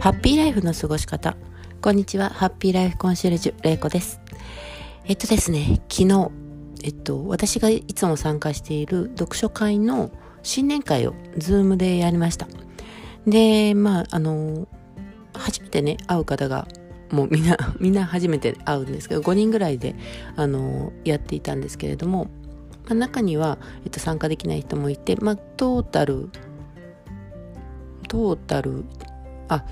ハッピーライフの過ごし方。こんにちは。ハッピーライフコンシェルジュ、れいこです。えっとですね、昨日、えっと、私がいつも参加している読書会の新年会をズームでやりました。で、まあ、あの、初めてね、会う方が、もうみんな、みんな初めて会うんですけど、5人ぐらいで、あの、やっていたんですけれども、まあ、中には、えっと、参加できない人もいて、まあ、トータル、トータルあ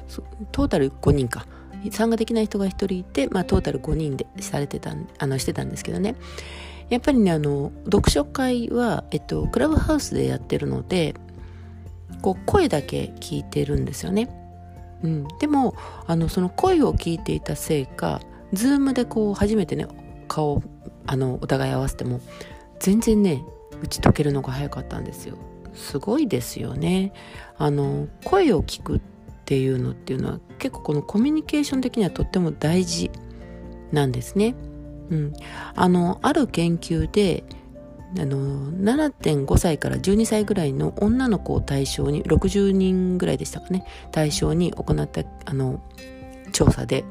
トータル5人か。参加できない人が1人いて、まあ、トータル5人でされてたあのしてたんですけどね。やっぱりねあの読書会は、えっと、クラブハウスでやってるのでこう声だけ聞いてるんですよね、うん、でもあのその声を聞いていたせいかズームでこう初めてね顔あのお互い合わせても全然ね打ち解けるのが早かったんですよ。すごいですよね。あの声を聞くってっていうのっていうのは結構このコミュニケーション的にはとっても大事なんですね。うん、あのある研究であの7.5歳から12歳ぐらいの女の子を対象に60人ぐらいでしたかね対象に行ったあの調査で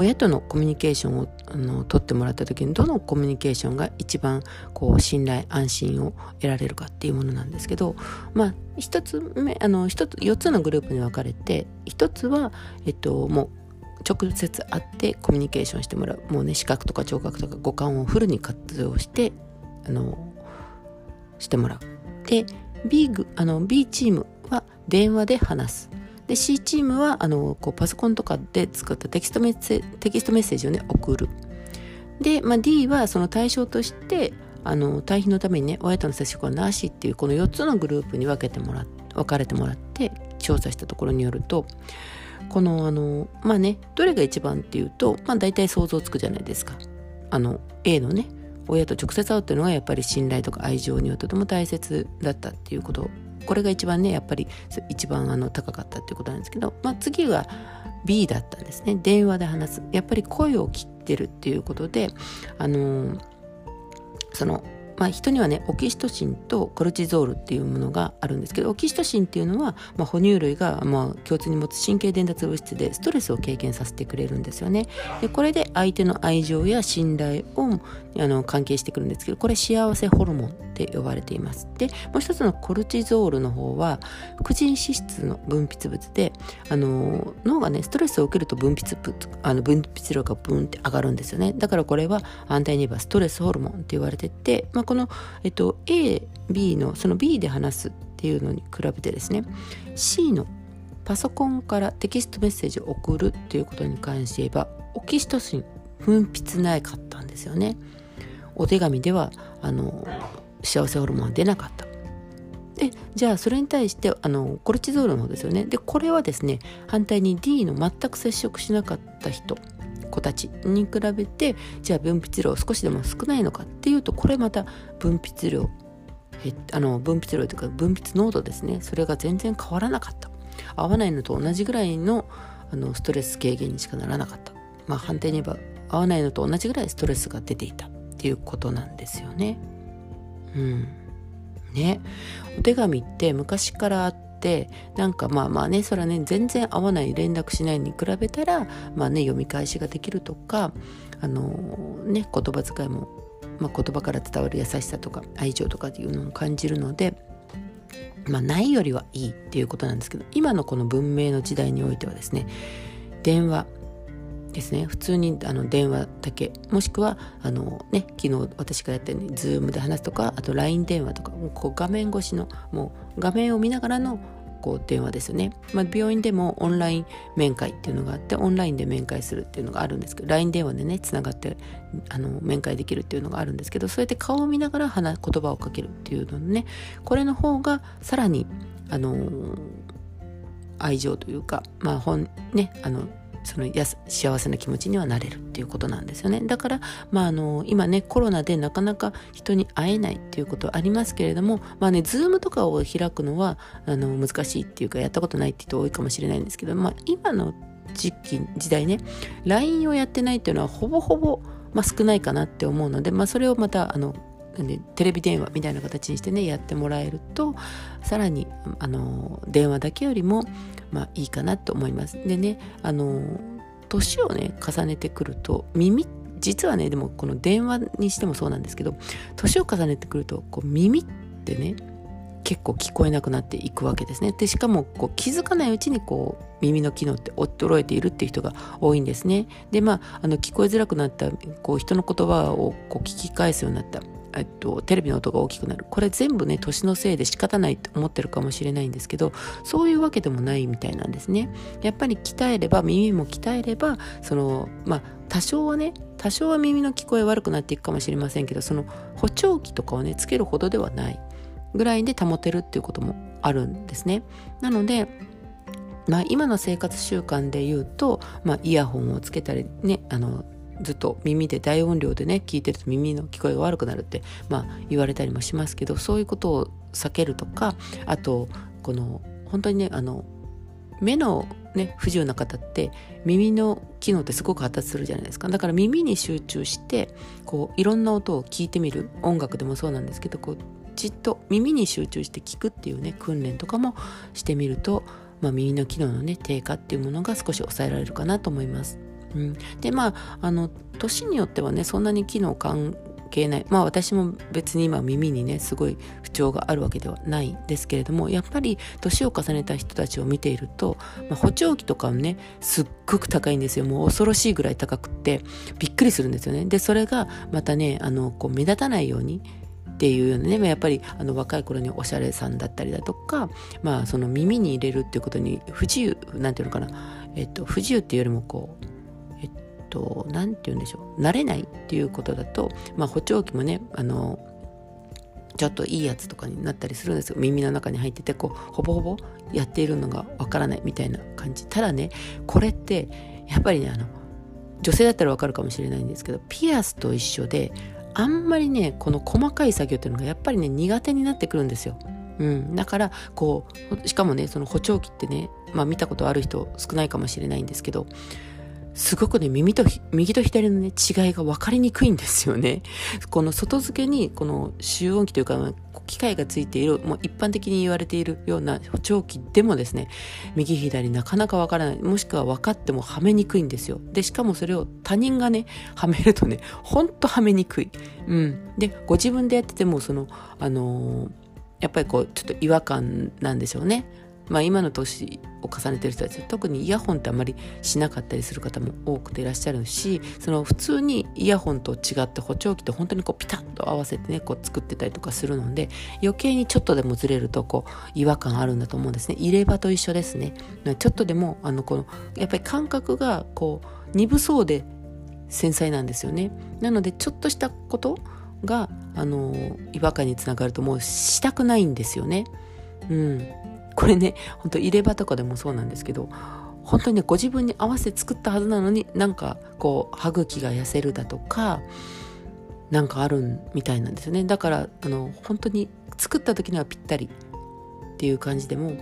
親とのコミュニケーションをあの取ってもらった時にどのコミュニケーションが一番こう信頼安心を得られるかっていうものなんですけどまあ一つ目あの一つ4つのグループに分かれて一つはえっともう直接会ってコミュニケーションしてもらう。もうね視覚とか聴覚とか五感をフルに活用してあのしてもらう。で B, あの B チームは電話で話す。で C チームはあのこうパソコンとかで作ったテキストメッセテキストメッセージをね送る。で、まあ、D はその対象としてあの対比のためにね親との接触はなしっていうこの4つのグループに分けてもらって分かれてもらって調査したところによるとこのあのまあねどれが一番っていうとまあ大体想像つくじゃないですか。あの A のね親と直接会うっていうのがやっぱり信頼とか愛情にはとても大切だったっていうことこれが一番ねやっぱり一番あの高かったっていうことなんですけど、まあ、次は B だったんですね。電話で話す。やっぱり声を切ってるっていうことであのそのまあ、人にはねオキシトシンとコルチゾールっていうものがあるんですけどオキシトシンっていうのは、まあ、哺乳類が、まあ、共通に持つ神経伝達物質でストレスを軽減させてくれるんですよね。でこれで相手の愛情や信頼をあの関係してくるんですけどこれ幸せホルモンって呼ばれています。でもう一つのコルチゾールの方は副腎脂質の分泌物であの脳がねストレスを受けると分泌物あの分泌量がブンって上がるんですよね。だからこれは反対に言えばストレスホルモンって言われてて、まあ、この、えっと、A、B のその B で話すっていうのに比べてですね C のパソコンからテキストメッセージを送るっていうことに関して言えばオキシトシン分泌ないかったんですよね。お手紙ではあの幸せホルモンは出なかった。でじゃあそれに対してあのコルチゾールの方ですよね。でこれはですね反対に D の全く接触しなかった人子たちに比べてじゃあ分泌量少しでも少ないのかっていうとこれまた分泌量あの分泌量というか分泌濃度ですね。それが全然変わらなかった。合わないのと同じぐらいのあのストレス軽減にしかならなかった。まあ反対に言えば合わないのと同じぐらいストレスが出ていたっていうことなんですよね。うん。ね。お手紙って昔からあってなんかまあまあねそれはね全然合わない連絡しないに比べたらまあね読み返しができるとかあのね言葉遣いも、まあ、言葉から伝わる優しさとか愛情とかっていうのを感じるのでまあないよりはいいっていうことなんですけど今のこの文明の時代においてはですね電話ですね。普通にあの電話だけ。もしくはあの、ね、昨日私がやったように Zoom で話すとかあと LINE 電話とか。もうこう画面越しのもう画面を見ながらのこう電話ですよね、まあ、病院でもオンライン面会っていうのがあってオンラインで面会するっていうのがあるんですけど LINE 電話でねつながってあの面会できるっていうのがあるんですけどそうやって顔を見ながら話言葉をかけるっていうのねこれの方がさらにあの愛情というかまあ本ねあのそのや幸せな気持ちにはなれるっていうことなんですよね。だから、まあ、あの今ねコロナでなかなか人に会えないっていうことはありますけれどもまあねズームとかを開くのはあの難しいっていうかやったことないって人多いかもしれないんですけど、まあ、今の時期時代ね LINE をやってないっていうのはほぼほぼ、まあ、少ないかなって思うので、まあ、それをまたあのテレビ電話みたいな形にしてねやってもらえるとさらにあの電話だけよりもまあいいかなと思います。でねあの年をね重ねてくると耳実はねでもこの電話にしてもそうなんですけど年を重ねてくるとこう耳ってね結構聞こえなくなっていくわけですね。でしかもこう気づかないうちにこう耳の機能って衰えているっていう人が多いんですね。でまああの聞こえづらくなったこう人の言葉をこう聞き返すようになったえっと、テレビの音が大きくなる。これ全部ね年のせいで仕方ないと思ってるかもしれないんですけどそういうわけでもないみたいなんですね。やっぱり鍛えれば耳も鍛えればそのまあ多少はね多少は耳の聞こえ悪くなっていくかもしれませんけどその補聴器とかをねつけるほどではないぐらいで保てるっていうこともあるんですね。なのでまあ、今の生活習慣で言うと、まあ、イヤホンをつけたりねあのずっと耳で大音量でね聞いてると耳の聞こえが悪くなるって、まあ、言われたりもしますけどそういうことを避けるとかあとこの本当にねあの目のね不自由な方って耳の機能ってすごく発達するじゃないですかだから耳に集中してこういろんな音を聞いてみる音楽でもそうなんですけどこうじっと耳に集中して聞くっていうね訓練とかもしてみると、まあ、耳の機能のね低下っていうものが少し抑えられるかなと思います。うん、でまああの年によってはねそんなに機能関係ない。まあ私も別に今耳にねすごい不調があるわけではないですけれどもやっぱり年を重ねた人たちを見ていると、まあ、補聴器とかもねすっごく高いんですよ。もう恐ろしいぐらい高くってびっくりするんですよね。でそれがまたねあのこう目立たないようにっていうようなねやっぱりあの若い頃におしゃれさんだったりだとかまあその耳に入れるっていうことに不自由なんていうのかな。えっと不自由っていうよりもこうと何て言うんでしょう慣れないっていうことだと、まあ、補聴器もねあのちょっといいやつとかになったりするんですよ。耳の中に入っててこうほぼほぼやっているのがわからないみたいな感じ。ただねこれってやっぱりねあの女性だったらわかるかもしれないんですけどピアスと一緒であんまりねこの細かい作業っていうのがやっぱりね苦手になってくるんですよ。うん、だからこうしかもねその補聴器ってね、まあ、見たことある人少ないかもしれないんですけどすごくね、耳と、右と左のね、違いが分かりにくいんですよね。この外付けに、この集音機というか、機械がついている、もう一般的に言われているような補聴器でもですね、右左なかなか分からない。もしくは分かってもはめにくいんですよ。で、しかもそれを他人がね、はめるとね、ほんとはめにくい。うん。で、ご自分でやってても、その、あのー、やっぱりこう、ちょっと違和感なんでしょうね。まあ、今の年を重ねてる人たち特にイヤホンってあまりしなかったりする方も多くていらっしゃるしその普通にイヤホンと違って補聴器って本当にこうピタッと合わせてねこう作ってたりとかするので余計にちょっとでもずれるとこう違和感あるんだと思うんですね。入れ歯と一緒ですね。ちょっとでもあのこのやっぱり感覚がこう鈍そうで繊細なんですよね。なのでちょっとしたことがあの違和感につながるともうしたくないんですよね。うん。これねほんと入れ歯とかでもそうなんですけど本当にねご自分に合わせて作ったはずなのになんかこう歯茎が痩せるだとかなんかあるみたいなんですよね。だからあの本当に作った時にはぴったりっていう感じでも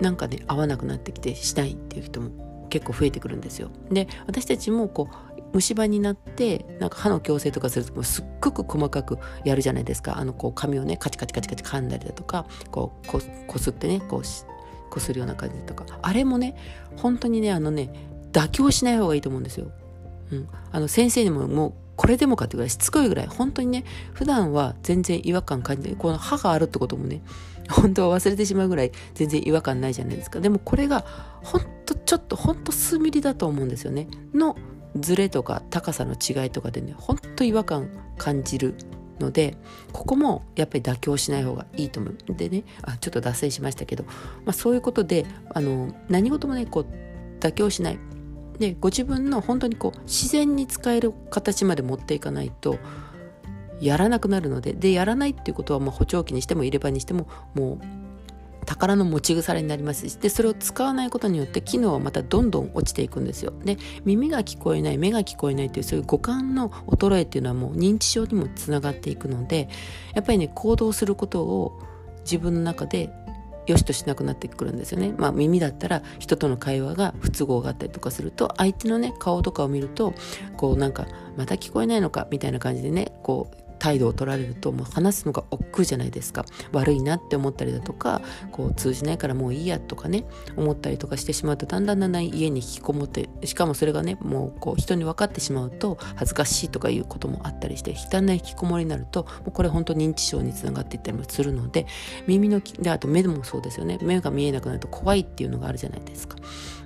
なんかね合わなくなってきてしないっていう人も結構増えてくるんですよ。で私たちもこう虫歯になってなんか歯の矯正とかするともすっごく細かくやるじゃないですか。あのこう髪をねカチカチカチカチ噛んだりだとかこうここすってねこうこするような感じとか。あれもね本当にねあのね妥協しない方がいいと思うんですよ。うん、あの先生にももうこれでもかってぐらいしつこいぐらい。本当にね普段は全然違和感感じない。この歯があるってこともね本当は忘れてしまうぐらい全然違和感ないじゃないですか。でもこれがほんとちょっとほんと数ミリだと思うんですよね。のズレとか高さの違いとかでねほんと違和感感じるのでここもやっぱり妥協しない方がいいと思う。でねあちょっと脱線しましたけど、まあ、そういうことであの何事もねこう妥協しない。でご自分の本当にこう自然に使える形まで持っていかないとやらなくなるのででやらないっていうことはまあ補聴器にしても入れ歯にしてももう宝の持ち腐れになりますしでそれを使わないことによって機能はまたどんどん落ちていくんですよで耳が聞こえない目が聞こえないというそういう五感の衰えっていうのはもう認知症にもつながっていくのでやっぱりね行動することを自分の中で良しとしなくなってくるんですよね。まあ耳だったら人との会話が不都合があったりとかすると相手のね顔とかを見るとこうなんかまた聞こえないのかみたいな感じでねこう態度を取られるともう話すのが億劫じゃないですか悪いなって思ったりだとかこう通じないからもういいやとかね思ったりとかしてしまうとだんだんだんだん家に引きこもってしかもそれがねもうこう人に分かってしまうと恥ずかしいとかいうこともあったりしてだんだん引きこもりになるともうこれ本当認知症につながっていったりもするので耳のであと目もそうですよね目が見えなくなると怖いっていうのがあるじゃないですか。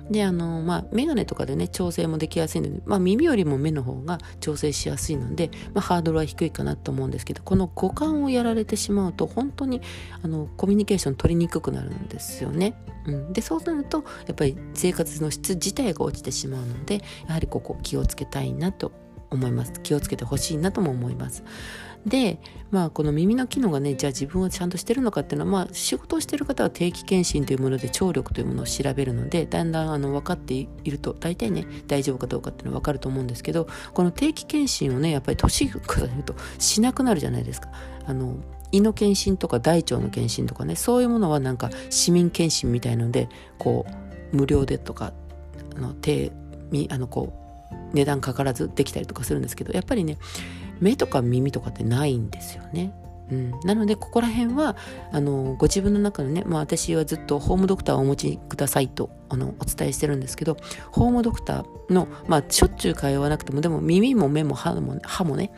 であのまあ眼鏡とかでね調整もできやすいので、まあ、耳よりも目の方が調整しやすいので、まあ、ハードルは低いかなと思うんですけどこの五感をやられてしまうと本当にあのコミュニケーション取りにくくなるんですよね。うん、でそうなるとやっぱり生活の質自体が落ちてしまうのでやはりここ気をつけたいなと思います。気をつけてほしいなとも思います。でまあこの耳の機能がねじゃあ自分はちゃんとしてるのかっていうのはまあ仕事をしてる方は定期検診というもので聴力というものを調べるのでだんだんあの分かっていると大体ね大丈夫かどうかっていうのは分かると思うんですけどこの定期検診をねやっぱり年が重ねるとしなくなるじゃないですか。あの胃の検診とか大腸の検診とかねそういうものはなんか市民検診みたいのでこう無料でとかあの手あのこう値段かからずできたりとかするんですけどやっぱりね目とか耳とかってないんですよね。うん、なのでここら辺はあのご自分の中のね、まあ、私はずっとホームドクターをお持ちくださいとあのお伝えしてるんですけどホームドクターの、まあ、しょっちゅう通わなくてもでも耳も目も歯も歯もね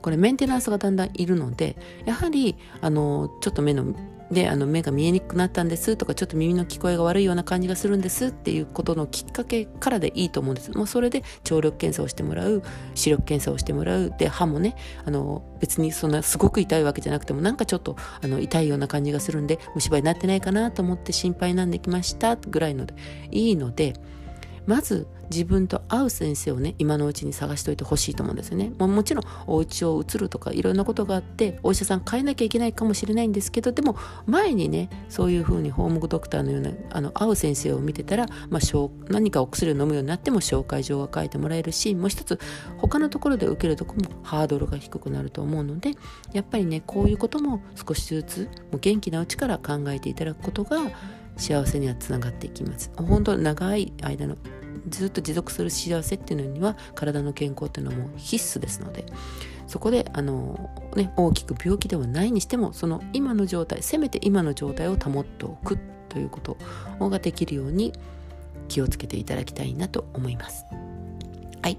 これメンテナンスがだんだんいるのでやはりあのちょっと目のであの目が見えにくくなったんですとかちょっと耳の聞こえが悪いような感じがするんですっていうことのきっかけからでいいと思うんです。もうそれで聴力検査をしてもらう視力検査をしてもらう。で歯もねあの別にそんなすごく痛いわけじゃなくてもなんかちょっとあの痛いような感じがするんで虫歯になってないかなと思って心配なんできましたぐらいのでいいのでまず自分と合う先生をね今のうちに探しておいてほしいと思うんですよね。ももちろんお家を移るとかいろんなことがあってお医者さん変えなきゃいけないかもしれないんですけどでも前にねそういうふうにホームドクターのようなあの合う先生を見てたら、まあ、何かお薬を飲むようになっても紹介状が書いてもらえるしもう一つ他のところで受けるとこもハードルが低くなると思うのでやっぱりねこういうことも少しずつもう元気なうちから考えていただくことが幸せにはつながっていきます本当長い間のずっと持続する幸せっていうのには体の健康っていうのはもう必須ですのでそこであの、ね、大きく病気ではないにしてもその今の状態せめて今の状態を保っておくということができるように気をつけていただきたいなと思います。はい。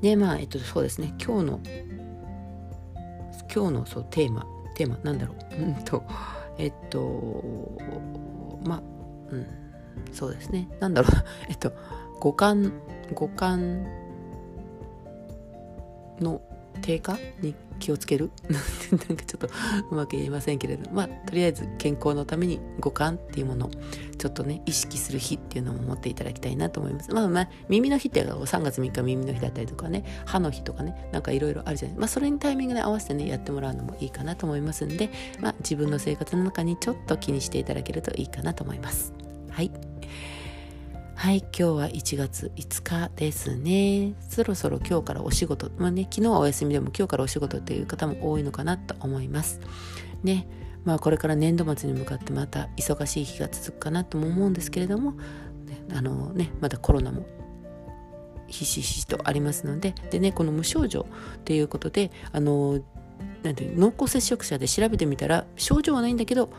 で、まあ、えっと、そうですね、今日の、今日のそうテーマ、テーマ、なんだろう、うんと、えっと、まあ、うん、そうですね、なんだろう、えっと、五感五感の低下に気をつける？なんかちょっとうまく言えませんけれど。まあとりあえず健康のために五感っていうものをちょっとね意識する日っていうのも持っていただきたいなと思います。まあまあ耳の日って3月3日耳の日だったりとかね歯の日とかねなんかいろいろあるじゃない。まあそれにタイミングで合わせてねやってもらうのもいいかなと思いますんでまあ自分の生活の中にちょっと気にしていただけるといいかなと思います。はい。はい、今日は1月5日ですね。そろそろ今日からお仕事、まあね、昨日はお休みでも今日からお仕事という方も多いのかなと思います。ね、まあこれから年度末に向かってまた忙しい日が続くかなとも思うんですけれども、ね、あのね、まだコロナもひしひしとありますので、でね、この無症状っていうことで、あの、なんて濃厚接触者で調べてみたら症状はないんだけど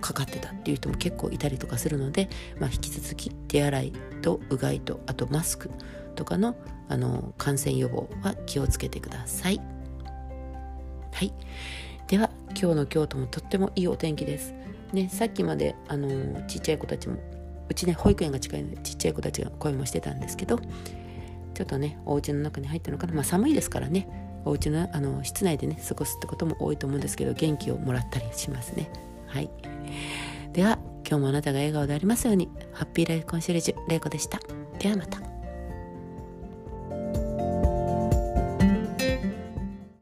かかってたっていう人も結構いたりとかするので、まあ、引き続き手洗いとうがいとあとマスクとかのあの感染予防は気をつけてください。はい。では今日の京都もとってもいいお天気です。ね、さっきまであのちっちゃい子たちもうちね保育園が近いのでちっちゃい子たちが声もしてたんですけどちょっとねお家の中に入ったのかなまあ寒いですからねお家のあの室内でね過ごすってことも多いと思うんですけど元気をもらったりしますね。はい。では、今日もあなたが笑顔でありますように、ハッピーライフコンシェルジュ、れいこでした。ではまた。